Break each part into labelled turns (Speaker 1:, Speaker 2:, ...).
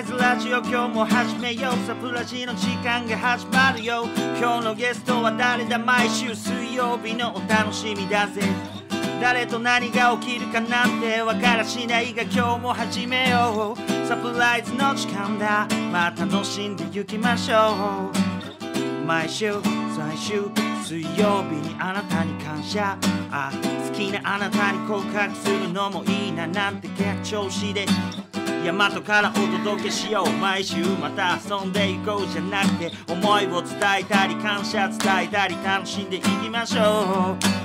Speaker 1: イズラジオ今日も始めよう。サプラジの時間が始まるよ。今日のゲストは誰だ？毎週水曜日のお楽しみだぜ。誰と何が起きるかなんてわからしないが今日も始めよう。サプライズの時間だ。まあ楽しんでいきましょう。毎週最終水曜日にあなたに感謝。あ好きなあなたに告白するのもいいななんて逆調子で大和からお届けしよう。毎週また遊んでいこうじゃなくて思いを伝えたり感謝伝えたり楽しんでいきましょう。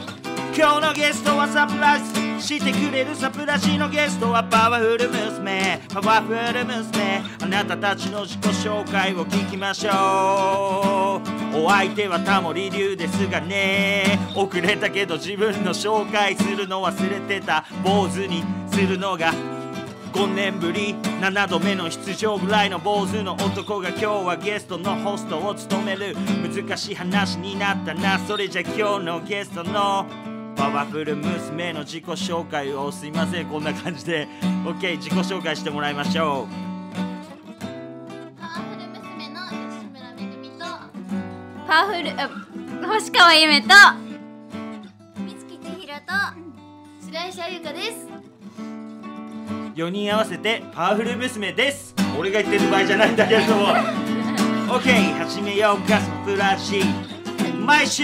Speaker 1: 今日のゲストはサプライズしてくれるサプラジのゲストはパワフル娘。パワフル娘あなたたちの自己紹介を聞きましょう。お相手はタモリ流ですがね遅れたけど自分の紹介するの忘れてた。坊主にするのが5年ぶり7度目の出場ぐらいの坊主の男が今日はゲストのホストを務める。難しい話になったなそれじゃ今日のゲストの。パワフル娘の自己紹介を。すいませんこんな感じで。OK 自己紹介してもらいましょ
Speaker 2: パワフル娘の吉村めぐみと。
Speaker 3: パワフルあ星川ゆめと。
Speaker 2: 美月千尋と。白石あゆかです。
Speaker 1: う4人合わせてパワフル娘です。俺が言ってる場合じゃないんだけれども。OK 始めようかスプラシ毎週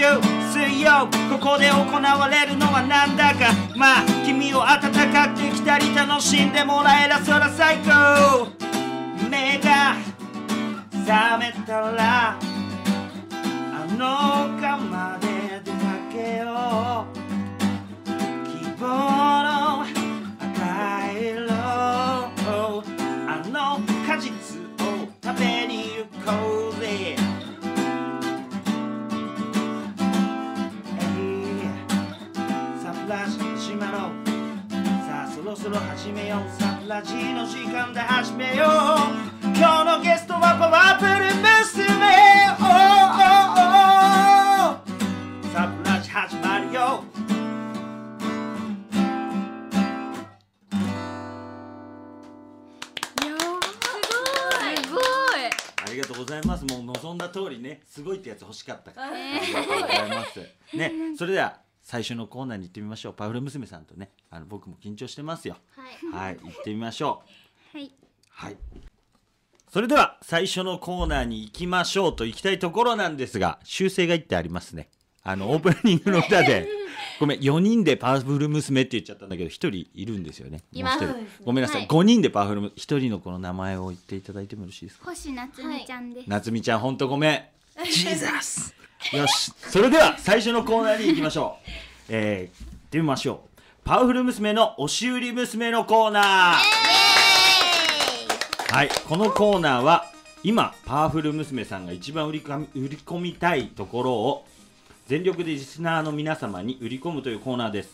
Speaker 1: 水曜ここで行われるのはなんだか。まあ君を温かく来たり楽しんでもらえらそら最高。目が覚めたらあの丘まで出かけよう。希望ろそろ始めようサプラジの時間で始めよう今日のゲストはパワフル娘おーおーおーサプラジ始まるよ
Speaker 3: すごい
Speaker 1: ありがとうございます。もう望んだ通りね、すごいってやつ欲しかったから。ありがとうございます。ね、それでは最初のコーナーに行ってみましょう。パウル娘さんとね、あの僕も緊張してますよ。
Speaker 2: はい
Speaker 1: はい、行ってみましょう。
Speaker 3: はい
Speaker 1: はい。それでは最初のコーナーに行きましょうと行きたいところなんですが、修正が一ってありますね。あの オープニングの歌で。ごめん4人でパワフル娘って言っちゃったんだけど1人いるんですよね。
Speaker 2: います
Speaker 1: もう一人ごめんなさい、
Speaker 2: はい
Speaker 1: 5人でパワフル1人のこの名前を言っていただいてもよろしいですか？
Speaker 3: 星夏美ちゃんです、
Speaker 1: 夏美ちゃん、ほんとごめん。ジーザス。よし、それでは最初のコーナーに行きましょう。えー、行ってみましょう。パワフル娘の押し売り娘のコーナー。はい、このコーナーは今パワフル娘さんが一番売り売り込みたいところを全力でリスナーの皆様に売り込むというコーナーです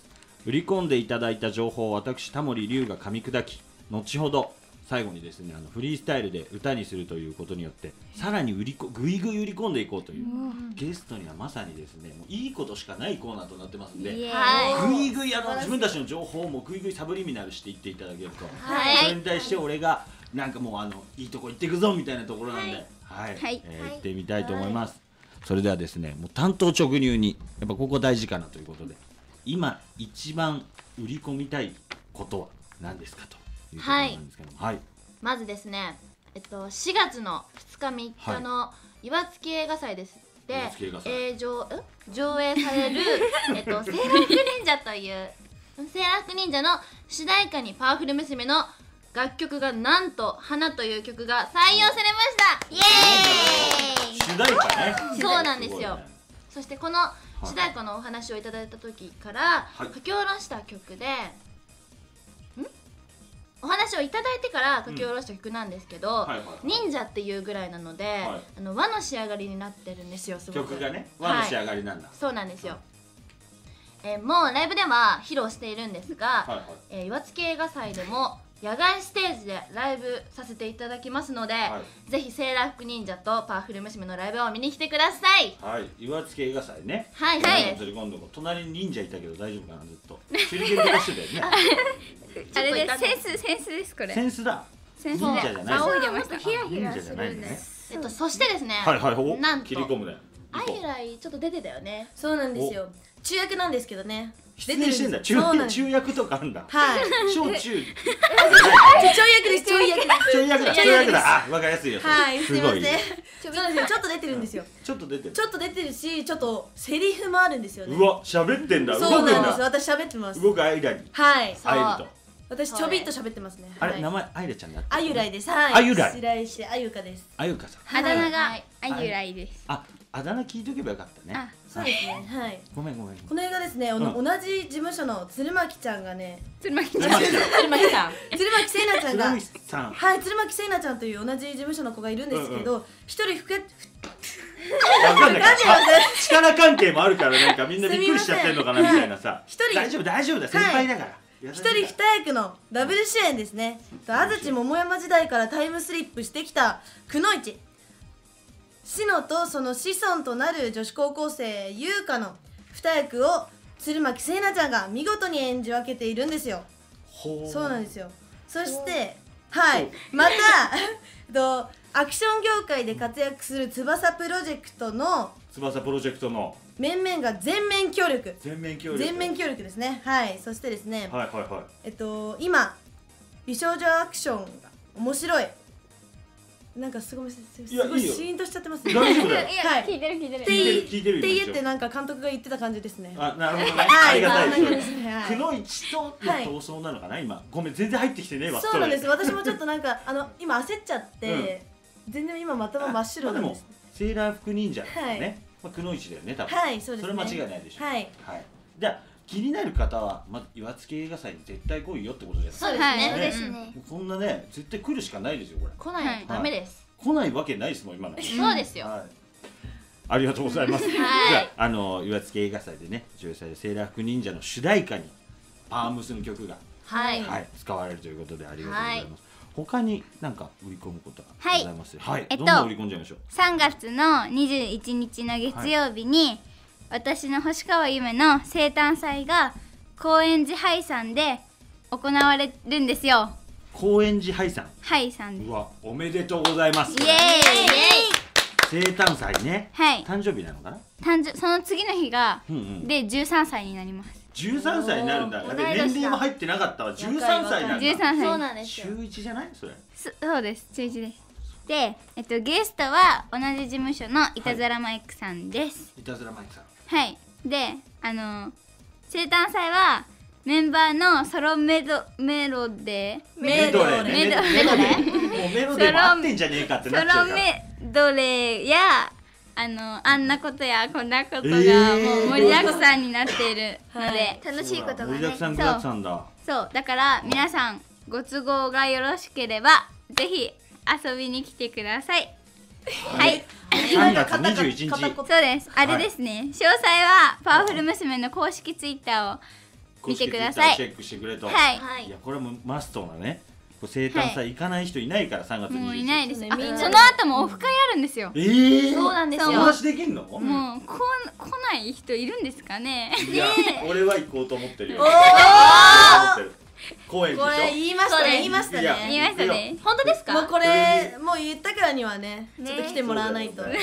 Speaker 1: 売り込んでいただいた情報を私タモリ龍が噛み砕き後ほど最後にですねあのフリースタイルで歌にするということによってさらに売りこぐいぐい売り込んでいこうというゲストにはまさにですねもういいことしかないコーナーとなってますんでぐいぐいあの自分たちの情報もぐいぐいサブリミナルしていっていただけると、
Speaker 2: はい。
Speaker 1: それに対して俺がなんかもうあのいいとこ行ってくぞみたいなところなんで、はい。
Speaker 3: はい。
Speaker 1: えー行ってみたいと思います、それではですねもう担当直入にやっぱここ大事かなということで今一番売り込みたいことは何ですかとい。うことなんですけどもはい、
Speaker 2: まずですねえっと4月の2日3日の岩槻映画祭です。で
Speaker 1: 映
Speaker 2: 上ん上映される えっとセーラー服忍者というセーラー服忍者の主題歌にパワフル娘の楽曲がなんと「花」という曲が採用されました。イエーイ！
Speaker 1: 主題歌ね。
Speaker 2: そうなんですよ。
Speaker 1: ね。
Speaker 2: そしてこの主題歌のお話をいただいた時から
Speaker 1: はい。
Speaker 2: 書き下ろした曲で、んお話をいただいてから書き下ろした曲なんですけど、忍者っていうぐらいなので、
Speaker 1: はい。
Speaker 2: あの和の仕上がりになってるんですよすごく。
Speaker 1: 曲がね和の仕上がりなんだ、
Speaker 2: そうなんですよ、えーもうライブでは披露しているんですが、
Speaker 1: はいはい。
Speaker 2: えー岩槻映画祭でも野外ステージでライブさせていただきますので、
Speaker 1: は
Speaker 2: ぜひセーラー服忍者とパワフル娘のライブを見に来てください。
Speaker 1: はい。岩槻映画祭ね。
Speaker 2: はい
Speaker 1: はい。
Speaker 2: はい
Speaker 1: ずり込んでも隣に忍者いたけど大丈夫かなずっと。手裏剣とかしてたよね。
Speaker 3: あれでセンスセンスですこれ。
Speaker 1: センスだ。
Speaker 3: センス
Speaker 1: 忍者じゃない
Speaker 3: 仰いでました。
Speaker 4: ヒラヒ
Speaker 1: 忍者じゃ
Speaker 4: ラする
Speaker 1: ないのね。
Speaker 4: んです
Speaker 2: えっとそしてですね、
Speaker 1: はいはい。お
Speaker 2: なんと
Speaker 1: 切り込むね。
Speaker 2: あゆらいちょっと出てたよね。
Speaker 4: そうなんですよ。中役なんですけどね
Speaker 1: 失礼してんだ。中中役とかあんだ。
Speaker 4: はい。
Speaker 1: 小中。
Speaker 4: ちょちょい役です。ちょい役です。
Speaker 1: 中役だ。中役だ。あわかりやすいよ。
Speaker 4: はいすいません。
Speaker 1: ご
Speaker 4: そうですよちょっと出てるんですよ。
Speaker 1: ちょっと出てる
Speaker 4: ちょっと出てる。しちょっとセリフもあるんですよね。
Speaker 1: うわ喋ってんだ。動
Speaker 4: そうなんです。私喋ってます。
Speaker 1: 動く間に。
Speaker 4: はい。
Speaker 1: 会えると。
Speaker 4: 私ちょびっと喋ってますね。はい。
Speaker 1: あれ名前あいらちゃんだった
Speaker 4: あゆらいです。はい。
Speaker 1: あゆらい。
Speaker 4: あゆかです。
Speaker 1: あゆかさん。
Speaker 3: あだ名が
Speaker 2: はい。
Speaker 3: あゆらいです。
Speaker 1: ああだ名聞いとけばよかったね。
Speaker 3: あ
Speaker 4: そうですねはい。
Speaker 1: ごめんごめん。
Speaker 4: この映画ですねあの同じ事務所の鶴巻ちゃんがね。
Speaker 3: 鶴巻
Speaker 1: 鶴巻さん。
Speaker 4: 鶴巻さん。鶴巻聖奈ちゃんが。
Speaker 1: 鶴巻さん。
Speaker 4: はい鶴巻聖奈ちゃんという同じ事務所の子がいるんですけ
Speaker 1: うん
Speaker 4: ど一人ふけ
Speaker 1: わかんない。
Speaker 4: なんでなんで
Speaker 1: あ力関係もあるからなんかみんなびっくりしちゃってんのかなみたいなさ。
Speaker 4: 一人。
Speaker 1: 大丈夫大丈夫だ先輩だから。
Speaker 4: 一人二役のダブル主演ですね。安土桃山時代からタイムスリップしてきたくのいち志乃とその子孫となる女子高校生優香の二役を鶴巻聖奈ちゃんが見事に演じ分けているんですよ。
Speaker 1: ほ
Speaker 4: そうなんですよ。そしてはい。また とアクション業界で活躍する翼プロジェクトの
Speaker 1: 翼プロジェクトの。
Speaker 4: 面々が全面協力。
Speaker 1: 全面協力。
Speaker 4: 全面協力ですね。はい。そしてですね、
Speaker 1: はいはいはい。
Speaker 4: えっと今美少女アクションが面白いなんかすごいすすごいシーンとしちゃってますね。
Speaker 1: 大丈夫だよ。
Speaker 3: いや
Speaker 4: はい。
Speaker 3: 聞いてる聞いてる。
Speaker 1: 聞いてる
Speaker 4: 言
Speaker 1: 聞いてる
Speaker 4: って言
Speaker 1: 今
Speaker 4: ってなんか監督が言ってた感じですね。
Speaker 1: あなるほどね。
Speaker 4: はい。
Speaker 1: ありがたい
Speaker 4: です。
Speaker 1: くのいちとの闘争なのかな今。ごめん全然入ってきてねえわ
Speaker 4: そうなんです。私もちょっとなんかあの今焦っちゃって、全然今頭真っ白
Speaker 1: まあでもセーラー服忍者ね。まあくのいちだよね多分。
Speaker 4: はいそうですね。
Speaker 1: それ間違いないでしょ。
Speaker 4: はい。
Speaker 1: はい。じゃあ気になる方はまず岩槻映画祭に絶対来いよってことじゃない
Speaker 2: そうです
Speaker 3: はい。
Speaker 2: ね、
Speaker 3: そうですね
Speaker 1: こん。なね絶対来るしかないですよこれ
Speaker 2: 来ないとダメです、
Speaker 1: 来ないわけないですもん。今の
Speaker 2: そうですよ、
Speaker 1: はいありがとうございます。
Speaker 2: い
Speaker 1: じゃあ、あの岩槻映画祭でね、上映されるセーラー服忍者の主題歌に。パームスの曲が、
Speaker 2: はい、
Speaker 1: はい、使われるということで、ありがとうございます。他になん。か売り込むことが
Speaker 3: はい
Speaker 1: ございます。はい、
Speaker 3: えっと
Speaker 1: どん。どん。売り込ん。じゃいましょう。
Speaker 3: 3月の21日の月曜日に、私の星川ゆめの生誕祭が高円寺ハイさんで行われるんですよ
Speaker 1: 高円寺ハイさん。
Speaker 3: ハイさんです
Speaker 1: うわ、おめでとうございます。
Speaker 3: イエーイ
Speaker 1: 生誕祭ね。
Speaker 3: はい
Speaker 1: 誕生日なのかな？
Speaker 3: 誕生その次の日が、
Speaker 1: うんうん。
Speaker 3: で13歳になります
Speaker 1: 13歳になるんだ。だって
Speaker 4: 年
Speaker 1: 齢も入ってなかったわ。13歳なん
Speaker 3: 13
Speaker 1: だ。
Speaker 3: 歳
Speaker 2: そうなんです
Speaker 1: 週
Speaker 2: よ
Speaker 1: 一じゃない？それ。
Speaker 3: そそうです中1ですで、えっと、ゲストは同じ事務所のいたずらマイクさんです
Speaker 1: いたずらマイクさん。
Speaker 3: はい、であの生誕祭はメンバーのソロメドメロデ
Speaker 4: メドレー
Speaker 1: ね。
Speaker 3: メド
Speaker 1: メドレー。もうメロデーも合ってんじゃねえかって
Speaker 3: ソ
Speaker 1: なっちゃうから。
Speaker 3: ロメドレーやあのあんなことやこんなことが
Speaker 1: えー。
Speaker 3: もう盛りだくさんになっているので、
Speaker 4: はい。
Speaker 3: 楽しいことが
Speaker 1: 盛りだくさん具だ。くさんだ。
Speaker 3: そう。だから皆さんご都合がよろしければぜひ遊びに来てくださいはい。
Speaker 1: 3月21日。
Speaker 3: そうです。あれですね、詳細はパワフル娘の公式ツイッターを見てください。
Speaker 1: チェックしてくれと。
Speaker 3: はい。
Speaker 2: はい。
Speaker 1: いやこれもマストなね。こう生誕祭行かない人いないから3月21日。
Speaker 3: もういないです、
Speaker 4: ね。みんな。
Speaker 3: その後もオフ会あるんんですよ。
Speaker 1: ええ
Speaker 2: そうなんですよ。
Speaker 1: お話できんの？
Speaker 3: もうこ来ない人いるんですかね。
Speaker 1: いや、俺は行こうと思ってるよ。
Speaker 4: お
Speaker 1: 行こ
Speaker 4: ー！
Speaker 1: うと思ってる公園でしょ？
Speaker 4: これ言いましたね。言いました
Speaker 1: いや
Speaker 3: 言いま
Speaker 4: ね
Speaker 3: したね。
Speaker 2: 本当ですか？
Speaker 4: もうこれもう言ったからにはねちょっと来てもらわないと、
Speaker 1: そうだよ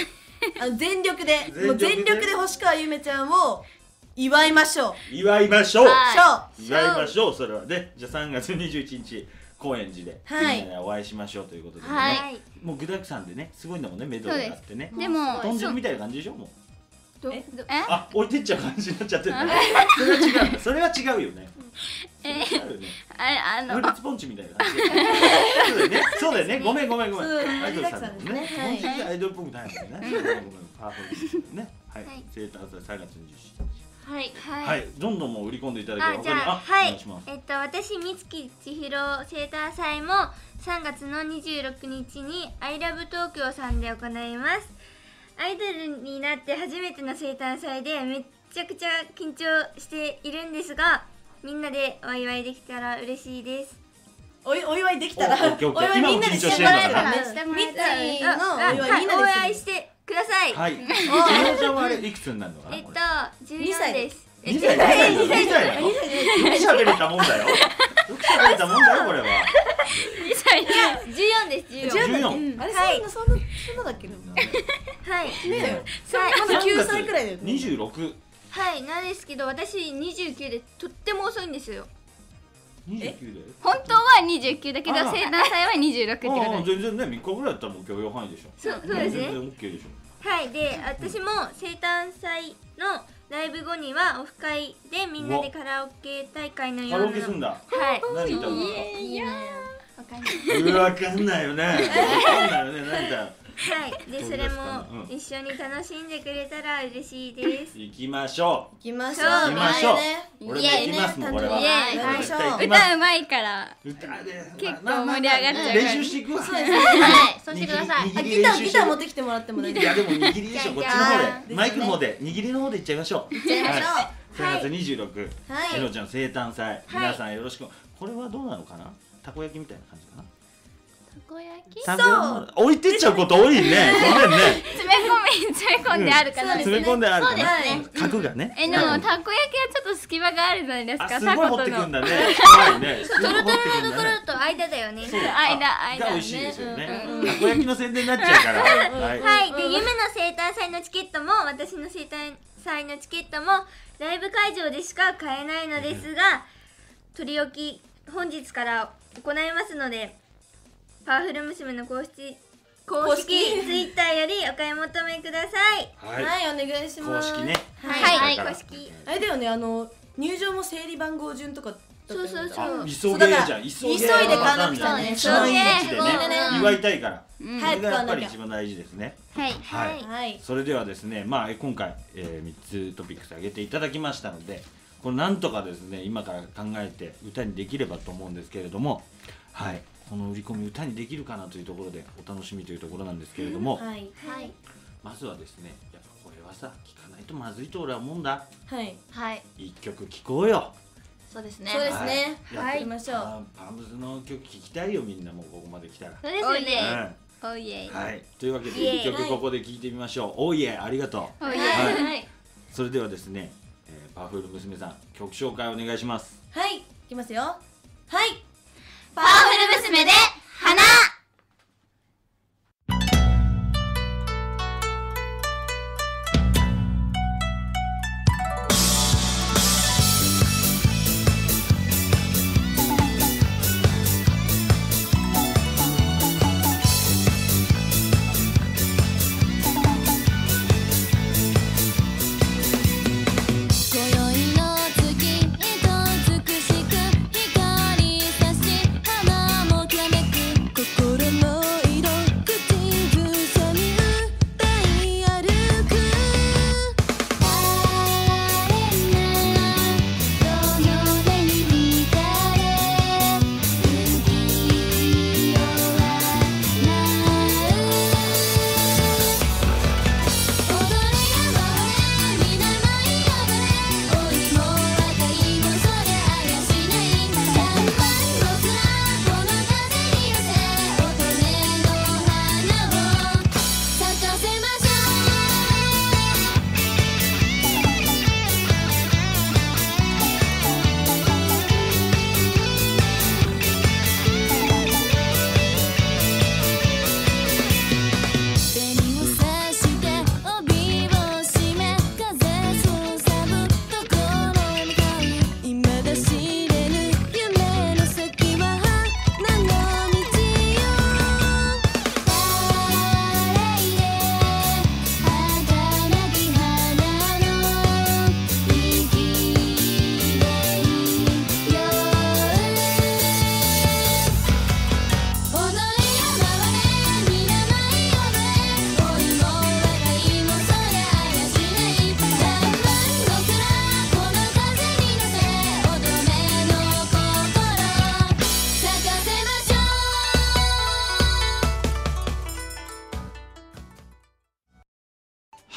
Speaker 4: あの全力で
Speaker 1: 全力で
Speaker 4: もう全力で星川ゆめちゃんを祝いましょう。
Speaker 1: 祝いましょう。
Speaker 2: はい。
Speaker 4: しょう。
Speaker 1: 祝いましょう。それはね。じゃあ3月21日高円寺で、
Speaker 4: はい。
Speaker 1: みんなでお会いしましょうということでね。
Speaker 2: はい。
Speaker 1: もう具だくさんでね、すごいんだもんね、メドレーがあってね。
Speaker 3: でも
Speaker 1: 豚汁みたいな感じでしょもう。
Speaker 3: ど
Speaker 4: え？
Speaker 3: どえ？
Speaker 1: あ、置いてっちゃう感じになっちゃってるんだね。それは違う。んだ。それは違うよね。
Speaker 3: え
Speaker 1: それは違うよね。
Speaker 3: あの
Speaker 1: フルーツポンチみたいな感じ。そうだよね。ごめんごめんごめん。アイドルさんね。アイドルっぽくないもんね。ごめんごめん。パワフルね。はい
Speaker 3: はい。
Speaker 1: 生誕祭3月27日。
Speaker 2: はい
Speaker 3: はい、
Speaker 1: はい。どんどんもう売り込んでいただければ
Speaker 5: あはい。えっと私美月千尋セーター祭も3月の26日に「アイラブ東京さんで行いますアイドルになって初めての生誕祭でめっちゃくちゃ緊張しているんですがみんなでお祝いできたら嬉しいです。
Speaker 4: おいお祝いできたら？
Speaker 1: お
Speaker 4: 祝いみんなでしてもらえたら
Speaker 1: して
Speaker 4: ね。
Speaker 3: してもらえ
Speaker 4: ミッ
Speaker 3: たらいい
Speaker 4: チーのお
Speaker 5: あ
Speaker 4: 祝いみんなで
Speaker 5: してください、
Speaker 1: はい。ひろちゃんはあれいくつになるのかな
Speaker 5: えっと
Speaker 1: これ
Speaker 5: 14です。え
Speaker 1: 2歳2歳
Speaker 5: 2歳
Speaker 1: 2歳なのよく喋れたもんだよ。喋れたもんだよこれは。
Speaker 3: 2歳。で
Speaker 5: 14です14
Speaker 1: 14
Speaker 4: あれ
Speaker 5: はい
Speaker 4: そん。なそんなそんなだっけ？ね
Speaker 5: はい。
Speaker 4: え。
Speaker 5: はい
Speaker 4: まだ9歳くらいだよね。
Speaker 1: 26
Speaker 5: はいなんですけど私29でとっても遅いんですよ。
Speaker 1: 29で？
Speaker 3: 本当は29だけど
Speaker 1: あら。
Speaker 3: 生誕祭は26ってこと
Speaker 1: ああ
Speaker 3: です
Speaker 1: 全然ね3日ぐらいだったらもう許容範囲でしょ。
Speaker 5: そうそうですね。
Speaker 1: 全然 OK でしょ。
Speaker 5: はいで私も生誕祭のライブ後にはオフ会でみんなでカラオケ大会のよ
Speaker 1: カ
Speaker 5: うなの。
Speaker 1: ラオケすんだ。
Speaker 5: はい。
Speaker 1: 何歌うの？
Speaker 2: いいなわかんない。
Speaker 1: うんわかんないよね。わかんないよね。何
Speaker 5: はい。でそれも
Speaker 1: うん。
Speaker 5: 一緒に楽しんでくれたら嬉しいです。
Speaker 1: 行きましょ
Speaker 4: 行きましょう。
Speaker 5: 行
Speaker 1: きましょう。俺も行きますもんこれは。
Speaker 3: 歌うまいから。
Speaker 1: 歌で
Speaker 3: 結構盛り上がっちゃう
Speaker 1: 練習していくわ。
Speaker 4: そうですね。
Speaker 2: はい。そうしてください。
Speaker 4: ギターギター持ってきてもらっても大丈
Speaker 1: いやでも握りでしょこっちの方で。マイクの方で。握りの方でいっちゃいましょう。いっ
Speaker 4: ちゃいましょう。
Speaker 1: 3月26
Speaker 4: はい。
Speaker 1: しのちゃん生誕祭。
Speaker 5: はい。
Speaker 1: 皆さんよろしく。これはどうなのかな？たこ焼きみたいな感じかな？
Speaker 2: たこ焼き？
Speaker 1: 三秒置いてっちゃうこと多いね。ごめんね。
Speaker 3: 詰め込み詰め込んであるかな、
Speaker 4: うん
Speaker 1: 詰め込んであるかな
Speaker 2: そうですね。
Speaker 1: 角がね。
Speaker 3: えでもたこ焼きはちょっと隙間があるじゃないですか
Speaker 1: あすごい掘ってくん
Speaker 3: の
Speaker 1: だね。怖いね。
Speaker 5: トロトロのところと間だよね。
Speaker 1: そう。
Speaker 3: 間間
Speaker 1: が美味しいですよね。
Speaker 4: ね
Speaker 1: たこ焼きの宣伝になっちゃうから。はい。
Speaker 5: はい、で、夢の生誕祭のチケットも私の生誕祭のチケットもライブ会場でしか買えないのですが取り置き本日から行いますのでパワフル娘の公式公式。
Speaker 4: 公式
Speaker 5: ツイッターよりお買い求めください。
Speaker 1: はい。
Speaker 4: はいお願いします。
Speaker 1: 公式ね。
Speaker 5: はい、
Speaker 1: はい。
Speaker 5: 公式。
Speaker 4: あれだよねあの入場も整理番号順とかだったよね。
Speaker 5: そうそうそう。
Speaker 1: あ急
Speaker 4: そうだから
Speaker 1: げじゃん急げ
Speaker 4: 急いで買わなくちゃね。
Speaker 1: 一番いい位置でね。
Speaker 5: そうね。
Speaker 1: 祝いたいから。
Speaker 3: うん。
Speaker 1: それがやっぱり一番大事ですね。
Speaker 3: はい。
Speaker 1: はい。
Speaker 4: はい。
Speaker 1: それではですねまあえ今回、え3つトピックス挙げていただきましたのでこれなんとかですね今から考えて歌にできればと思うんですけれどもはいこの売り込み歌にできるかなというところでお楽しみというところなんですけれども、
Speaker 4: はい。
Speaker 2: はい。
Speaker 1: まずはですねやっぱこれはさ聞かないとまずいと俺は思うんだ。
Speaker 4: はい。
Speaker 2: はい。
Speaker 1: 一曲聴こうよ。
Speaker 2: そうですね。
Speaker 4: そうですね。
Speaker 1: はい。
Speaker 4: やりましょう。
Speaker 1: パームズの曲聴きたいよみんなもうここまで来たら、
Speaker 2: そうですよね
Speaker 1: うん
Speaker 3: おいえい
Speaker 1: はい、というわけで一曲ここで聴いてみましょう。おいえ、ありがとう。
Speaker 3: おいえ
Speaker 1: はい
Speaker 2: はい
Speaker 1: それではですね、えーパワフル娘さん曲紹介お願いします。
Speaker 4: はいいきますよはい
Speaker 3: パワフル娘で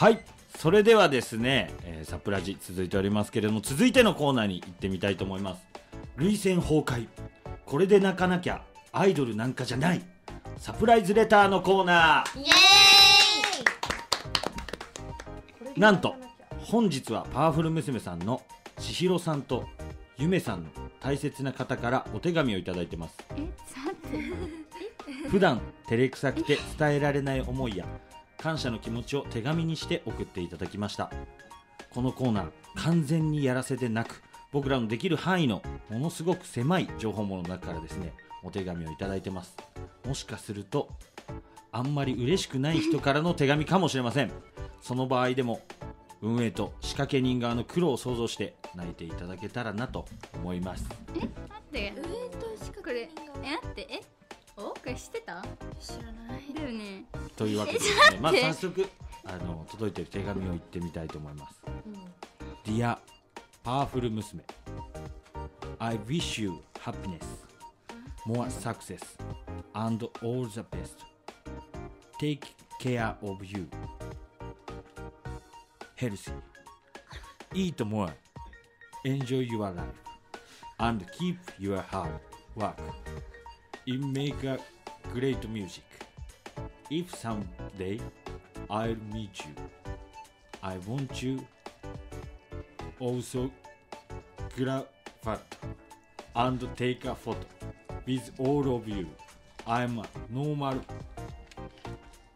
Speaker 6: はい、それ
Speaker 1: ではですね、えーサプラジ続いておりますけれども、続いてのコーナーに行ってみたいと思います。涙腺崩壊。これで泣かなきゃアイドルなんかじゃない。サプライズレターのコーナー。
Speaker 2: イエ
Speaker 1: なんと本日はパワフル娘さんの千尋さんとゆめさんの大切な方からお手紙をいただいてます。
Speaker 3: えさて。
Speaker 1: 普段照れくさくて伝えられない思いや感謝の気持ちを手紙にして送っていただきました。このコーナー完全にやらせでなく僕らのできる範囲のものすごく狭い情報網の中からですねお手紙をいただいてます。もしかするとあんまり嬉しくない人からの手紙かもしれません。その場合でも運営と仕掛け人側の苦労を想像して泣いていただけたらなと思います。
Speaker 3: 待って。これえ？待って。え？お？これ知ってた？
Speaker 5: 知らない。
Speaker 3: だよね
Speaker 1: というわけでね、まあ早速あの届いている手紙を言ってみたいと思います。Dear Powerful 娘 I wish you happiness, more success, and all the best. Take care of you. Healthy. Eat more. Enjoy your life. And keep your hard work. It make a great music. If someday I'll meet you, I want you also graph and take a photo with all of you. I'm a normal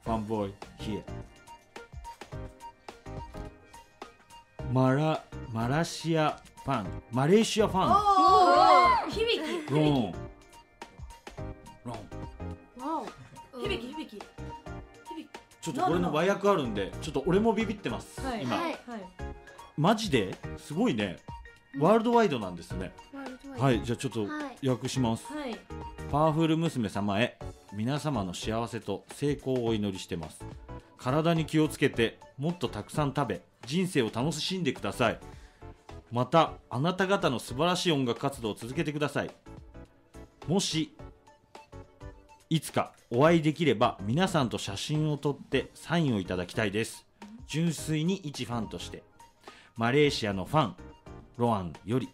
Speaker 1: fanboy here. マラマラシアファンマレーシアファン
Speaker 4: おお響き
Speaker 1: ロンとこれの和訳あるんでちょっと俺もビビってます、
Speaker 4: はい。
Speaker 1: 今、
Speaker 2: はい。
Speaker 4: はい。
Speaker 1: マジで？すごいね。ワールドワイドなんですね、はいじゃあちょっと
Speaker 2: はい。
Speaker 1: 訳します、
Speaker 4: はい。
Speaker 1: パワフル娘様へ皆様の幸せと成功をお祈りしてます。体に気をつけてもっとたくさん食べ人生を楽しんでください。またあなた方の素晴らしい音楽活動を続けてください。もしいつかお会いできれば皆さんと写真を撮ってサインをいただきたいです。純粋に一ファンとして。マレーシアのファンロアンより。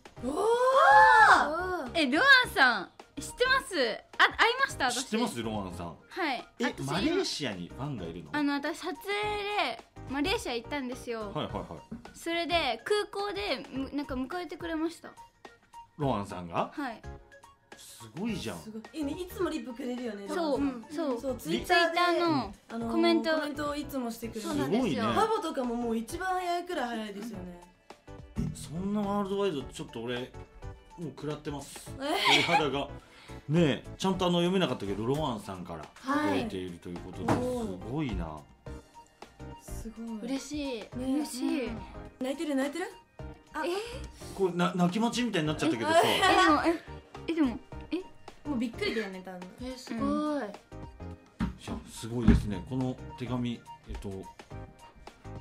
Speaker 3: えルアンさん知ってます？あ会いました？私。
Speaker 1: 知ってます？ロアンさん。
Speaker 3: はい。
Speaker 1: え
Speaker 3: 私。
Speaker 1: マレーシアにファンがいるの？
Speaker 3: あの私撮影でマレーシア行ったんですよ、
Speaker 1: はいはいはい。
Speaker 3: それで空港でむなんか迎えてくれました。
Speaker 1: ロアンさんが？
Speaker 3: はい
Speaker 1: すごいじゃん。
Speaker 4: すごい。いいねいつもリップくれるよね。
Speaker 3: そう、
Speaker 4: ん。
Speaker 3: そう。
Speaker 4: そうツイッ
Speaker 3: タ
Speaker 4: ターで
Speaker 3: ーの
Speaker 4: あのー
Speaker 3: コメント。
Speaker 4: コメントをいつもしてくれる。
Speaker 2: そうなんです
Speaker 1: ごいね
Speaker 4: パボとかももう一番早いくらい早いですよね。
Speaker 1: そんなワールドワイドちょっと俺もう食らってます。
Speaker 4: え？
Speaker 1: 鳥肌が。ねえちゃんとあの読めなかったけどロアンさんから
Speaker 2: はい。
Speaker 1: 届いているということで、すごいな。
Speaker 4: すごい。
Speaker 2: 嬉しい。
Speaker 4: ね
Speaker 3: 嬉しい、
Speaker 4: 泣いてる泣いてる？
Speaker 1: これな泣き待ちみたいになっちゃったけどさ。
Speaker 3: えでもえ？えでも
Speaker 4: もうびっくりだよね多分。
Speaker 2: えすごい、
Speaker 1: いやすごいですね。この手紙えっと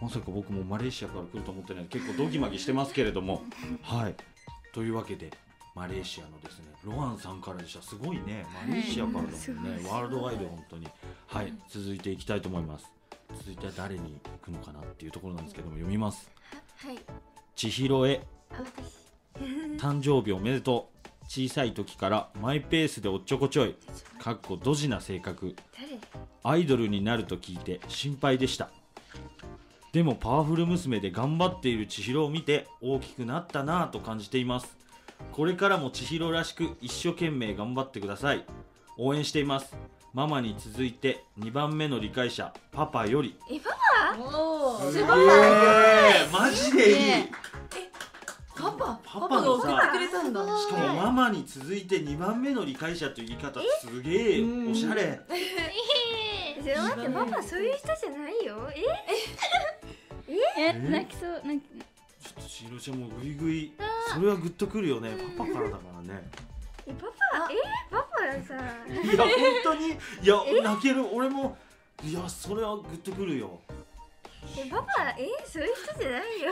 Speaker 1: まさか僕もマレーシアから来ると思ってない結構ドギマギしてますけれども。はい。というわけでマレーシアのですねロアンさんからでした。すごいね。マレーシアからだもんね、ワールドワイド本当に。はい。続いていきたいと思います。続いては誰に行くのかなっていうところなんですけども読みます。
Speaker 5: はい。
Speaker 1: 千尋へ。誕生日おめでとう小さい時からマイペースでおっちょこちょいかっこドジな性格
Speaker 5: 誰？
Speaker 1: アイドルになると聞いて心配でした。でもパワフル娘で頑張っている千尋を見て大きくなったなぁと感じています。これからも千尋らしく一生懸命頑張ってください。応援しています。ママに続いて2番目の理解者パパより。
Speaker 5: えパ
Speaker 4: おお
Speaker 1: すげえマジでいい
Speaker 3: ね
Speaker 4: パパ
Speaker 1: パ
Speaker 4: が送ってくれたんだ。
Speaker 1: しかもママに続いて2番目の理解者という言い方すげえおしゃれ。
Speaker 5: パそれ待ってパパそういう人じゃないよ。え？
Speaker 3: え？泣きそう泣き。
Speaker 1: ちょっとしろちゃんもグイグイ。それはグッとくるよね。パパからだからね。
Speaker 5: えパパ？え？パパさ。
Speaker 1: いや本当に？いや泣ける。俺もいやそれはグッとくるよ。
Speaker 5: えパパえ？そういう人じゃないよ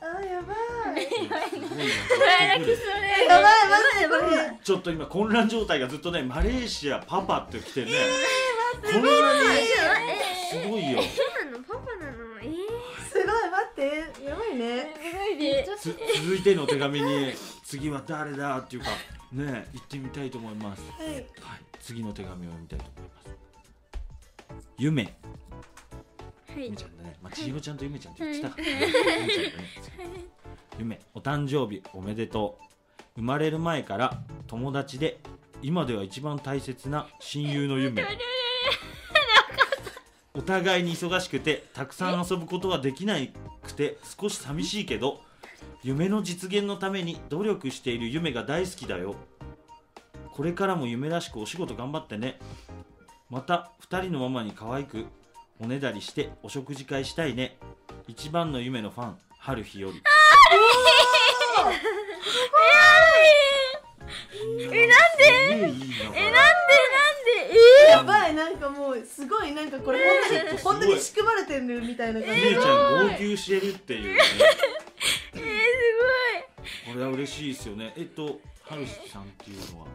Speaker 4: あやばい。やばいマジでこれ
Speaker 1: ちょっと今混乱状態がずっとねマレーシアパパって来てね。こんなにすごいよ。
Speaker 5: そうなの？パパなの？え
Speaker 4: すごい待って。やばいね。
Speaker 1: つ続いての手紙に次は誰だっていうかね行ってみたいと思います。
Speaker 4: はい。
Speaker 1: はい。次の手紙を読みたいと思います。夢。
Speaker 3: はい
Speaker 1: ゆめちゃんだね、まあ、千尋ちゃんとゆめちゃんって言ってたから、ね。ゆめちゃんだね。夢お誕生日おめでとう。生まれる前から友達で今では一番大切な親友の夢。お互いに忙しくてたくさん遊ぶことはできなくて少し寂しいけど夢の実現のために努力している夢が大好きだよ。これからも夢らしくお仕事頑張ってね。また2人のママに可愛くおねだりしてお食事会したいね。一番の夢のファン春日より。えなんで？えなんで？
Speaker 4: やばいなんかもうすごいなんかこれ本当に本当に仕組まれてるみたいな感じ。
Speaker 1: 姉ちゃん号泣してるっていうね。えー、すごい。これは嬉しいですよね。えっと春日さんっていうのは？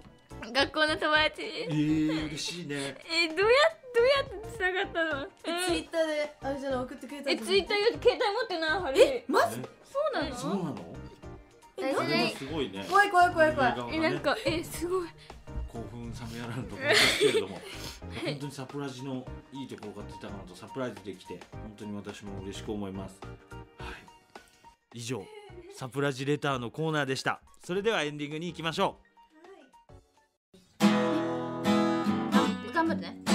Speaker 5: 学校の友達？
Speaker 1: えー、嬉しいね。
Speaker 5: えどうやどうやってつながったの？
Speaker 4: ツイッターであれじゃない送ってくれた
Speaker 5: えツイッターより携帯持ってないハリえ
Speaker 4: マジ？
Speaker 1: え？
Speaker 5: そうなの？
Speaker 1: そうなの？
Speaker 5: え
Speaker 1: これもすごいね。
Speaker 4: 怖い怖い怖い怖い。
Speaker 5: えなんかえすごい。
Speaker 1: 興奮冷めやらんと思いますけれども。本当にサプラジのいいところが出たなとサプライズできて本当に私も嬉しく思います。はい。以上サプラジレターのコーナーでした。それではエンディングに行きましょ
Speaker 2: 頑張ってね。
Speaker 1: う、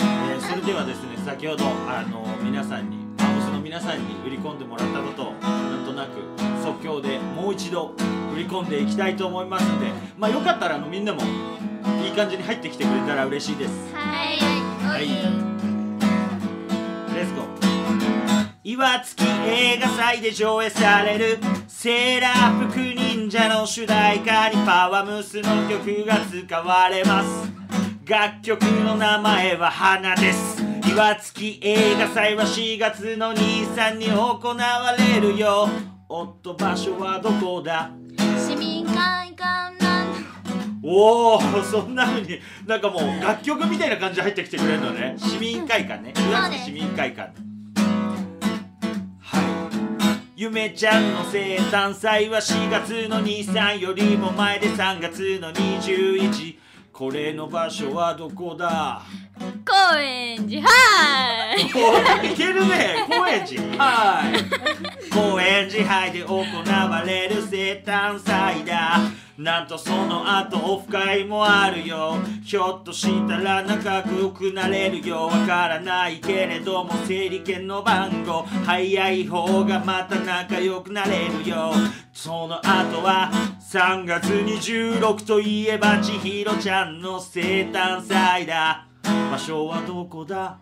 Speaker 1: えーそれではですね先ほどあの皆さんにマウスの皆さんに売り込んでもらったことをなんとなく即興でもう一度売り込んでいきたいと思いますのでまあよかったらあのみんなもいい感じに入ってきてくれたら嬉しいです。
Speaker 2: はい。
Speaker 1: はい。レッツゴー岩槻映画祭で上映されるセーラー服忍者の主題歌にパワームスの曲が使われます。楽曲の名前は花です。岩槻映画祭は4月の23に行われるよ。おっと場所はどこだ？
Speaker 2: 市民会館なん
Speaker 1: おおそんな風になんかもう楽曲みたいな感じで入ってきてくれるのね。市民会館ね。岩槻市民会館。はいゆめちゃんの生誕祭は4月の23よりも前で3月の21これの場所はどこだ？
Speaker 5: 高円寺はい。
Speaker 1: おいけるね高円寺はい。高円寺杯で行われる生誕祭だなんとその後オフ会もあるよ。ひょっとしたら仲良くなれるよ。わからないけれども整理券の番号。早い方がまた仲良くなれるよ。その後は3月26といえば千尋ちゃんの生誕祭だ。場所はどこだ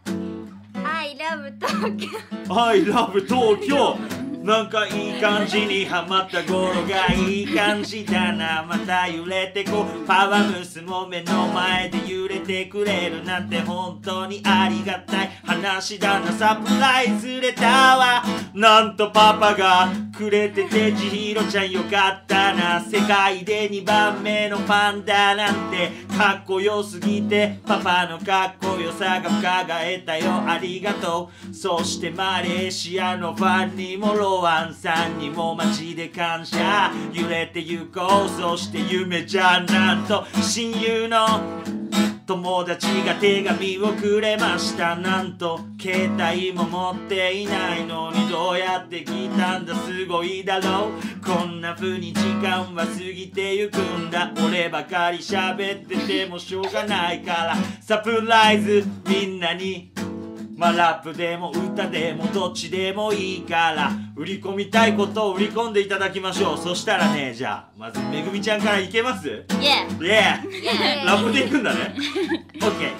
Speaker 5: ？I love 東京
Speaker 1: I love 東京なんかいい感じにハマった頃がいい感じだな。また揺れてこう。パワームスも目の前で揺れてくれるなんて本当にありがたい話だな。サプライズレターは。なんとパパがくれてて千尋ちゃんよかったな。世界で2番目のパンダなんてかっこよすぎてパパのかっこよさが伺えたよ。ありがとう。そしてマレーシアのファンにもロアンさんにも街で感謝。揺れてゆこうそして夢ちゃなんと。親友の友達が手紙をくれました。なんと携帯も持っていないのにどうやって来たんだ。すごいだろう。こんな風に時間は過ぎてゆくんだ。俺ばかり喋っててもしょうがないから。サプライズみんなに。まあラップでも歌でもどっちでもいいから売り込みたいことを売り込んでいただきましょうそしたらねじゃあまずめぐみちゃんからいけます
Speaker 2: イエ
Speaker 1: Yeah! ラップでいくんだね OK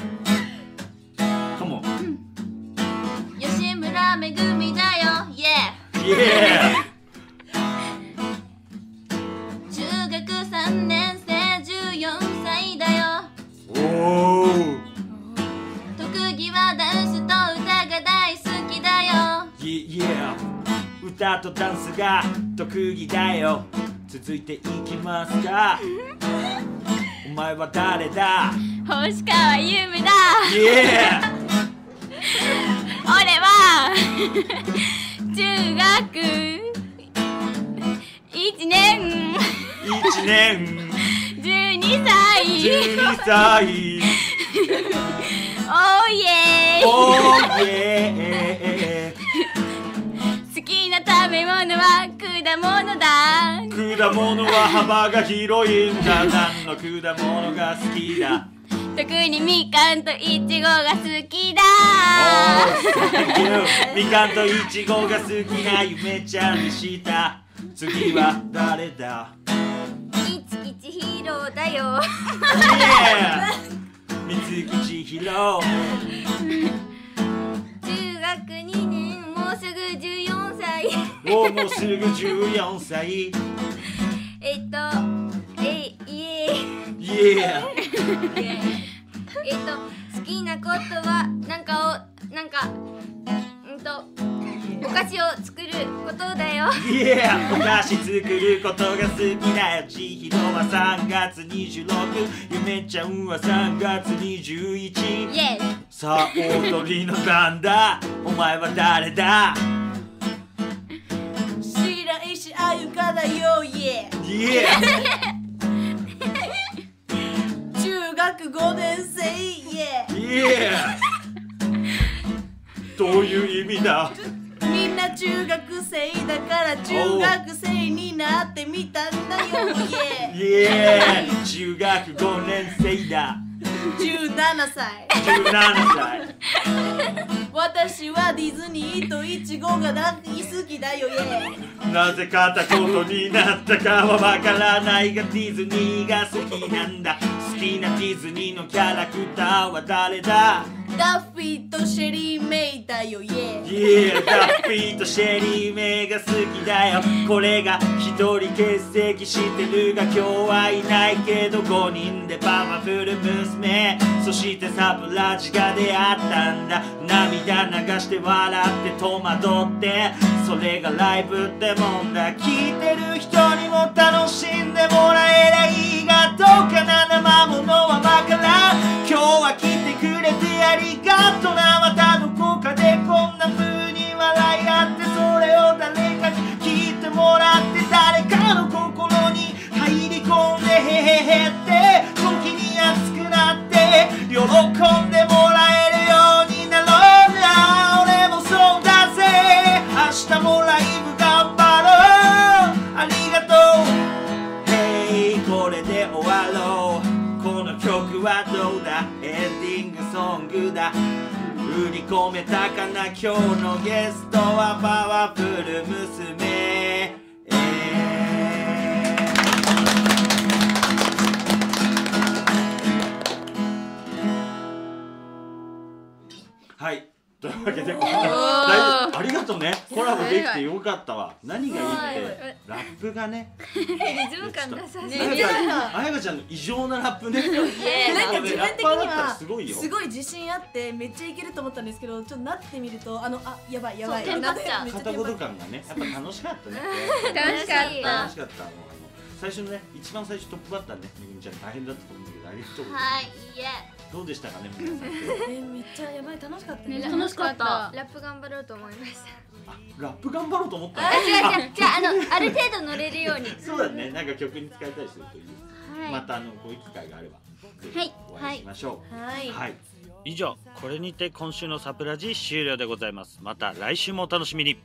Speaker 1: Come on
Speaker 2: ー吉村めぐみだよイエ
Speaker 1: Yeah!
Speaker 2: ー中学3年歌
Speaker 1: とダンスが特技だよ。続いていきますか。お前は誰だ？
Speaker 5: 星川優夢だ。
Speaker 1: Yeah!
Speaker 5: 俺は 中学
Speaker 3: 1年。
Speaker 1: 1年。
Speaker 3: 12歳。
Speaker 1: 12歳。
Speaker 3: おーイエー。イ
Speaker 1: おーイエ
Speaker 3: 好きな食べ物は果物だ。
Speaker 1: ー果物は幅が広いんだ。何の果物が好きだ？
Speaker 3: 特にみかんといちごが好きだ。
Speaker 1: みかんといちごが好きなゆめちゃんでした。次は誰だ？
Speaker 5: いつきちヒーローだよ。
Speaker 1: Yeah 三木千尋
Speaker 5: 中学2年もうすぐ14歳。えっとえいえ。
Speaker 1: Yeah
Speaker 5: え。っと好きなことはなんかをなんかうんとお菓子を作ることだよ。
Speaker 1: Yeah お菓子作ることが好きだよ千尋は3月26ゆめちゃんは3月21
Speaker 3: イエーイ
Speaker 1: さあ踊りの番だお前は誰だ？
Speaker 4: だよイエ
Speaker 1: Yeah
Speaker 4: 中学5年生イエ
Speaker 1: Yeah どういう意味だ？
Speaker 4: みんな中学生だから中学生になってみたんだよイエ
Speaker 1: Yeah 中学5年生だ。
Speaker 4: 17歳。
Speaker 1: 17歳。
Speaker 4: 私はディズニーとイチゴが大好きだよイエ
Speaker 1: なぜ片言になったかはわからないがディズニーが好きなんだ。好きなディズニーのキャラクターは誰だ？
Speaker 4: ダッフィーとシェリー・メイだよイエ
Speaker 1: Yeah ダッフィーとシェリーメイが好きだよ。これが一人欠席してるが今日はいないけど5人でパワフル娘。そしてサプラジが出会ったんだ。涙流して笑って戸惑って。それがライブってもんだ。聞いてる人にも楽しん込めたかな今日のゲストはパワフル娘というわけでこん。なありがとうね。コラボできてよかったわ。何がいいってラップがね。
Speaker 5: リズム感なさそう
Speaker 1: あやかちゃんあやかちゃんの異常なラップね。
Speaker 4: なんか自分的には
Speaker 1: すごいよ。
Speaker 4: すごい自信あってめっちゃいけると思ったんですけどちょっとなってみるとあのあやばいやばい
Speaker 2: っちゃう。
Speaker 4: めっちゃ
Speaker 1: 片言感がねやっぱ楽しかったね。
Speaker 3: 楽しかった。
Speaker 1: 楽しかったもう。あの最初のね一番最初トップバッターねめぐみちゃん大変だったと思うんだけどありがとうございます。
Speaker 2: はいいえ
Speaker 1: どうでしたかね皆さん。
Speaker 4: えめっちゃやばい楽しかった。ね
Speaker 3: ね
Speaker 2: 楽しかった。
Speaker 5: ラップ頑張ろうと思いました。
Speaker 1: あラップ頑張ろうと思ったの？
Speaker 5: あ違う違うじゃああのある程度乗れるように。
Speaker 1: そうだねなんか曲に使えたりするといい、
Speaker 2: はい。
Speaker 1: またあのこういう機会があればぜひ
Speaker 3: はい
Speaker 1: お会いしましょう。
Speaker 4: はい。
Speaker 1: はい、以上これにて今週のサプラジ終了でございます。また来週もお楽しみに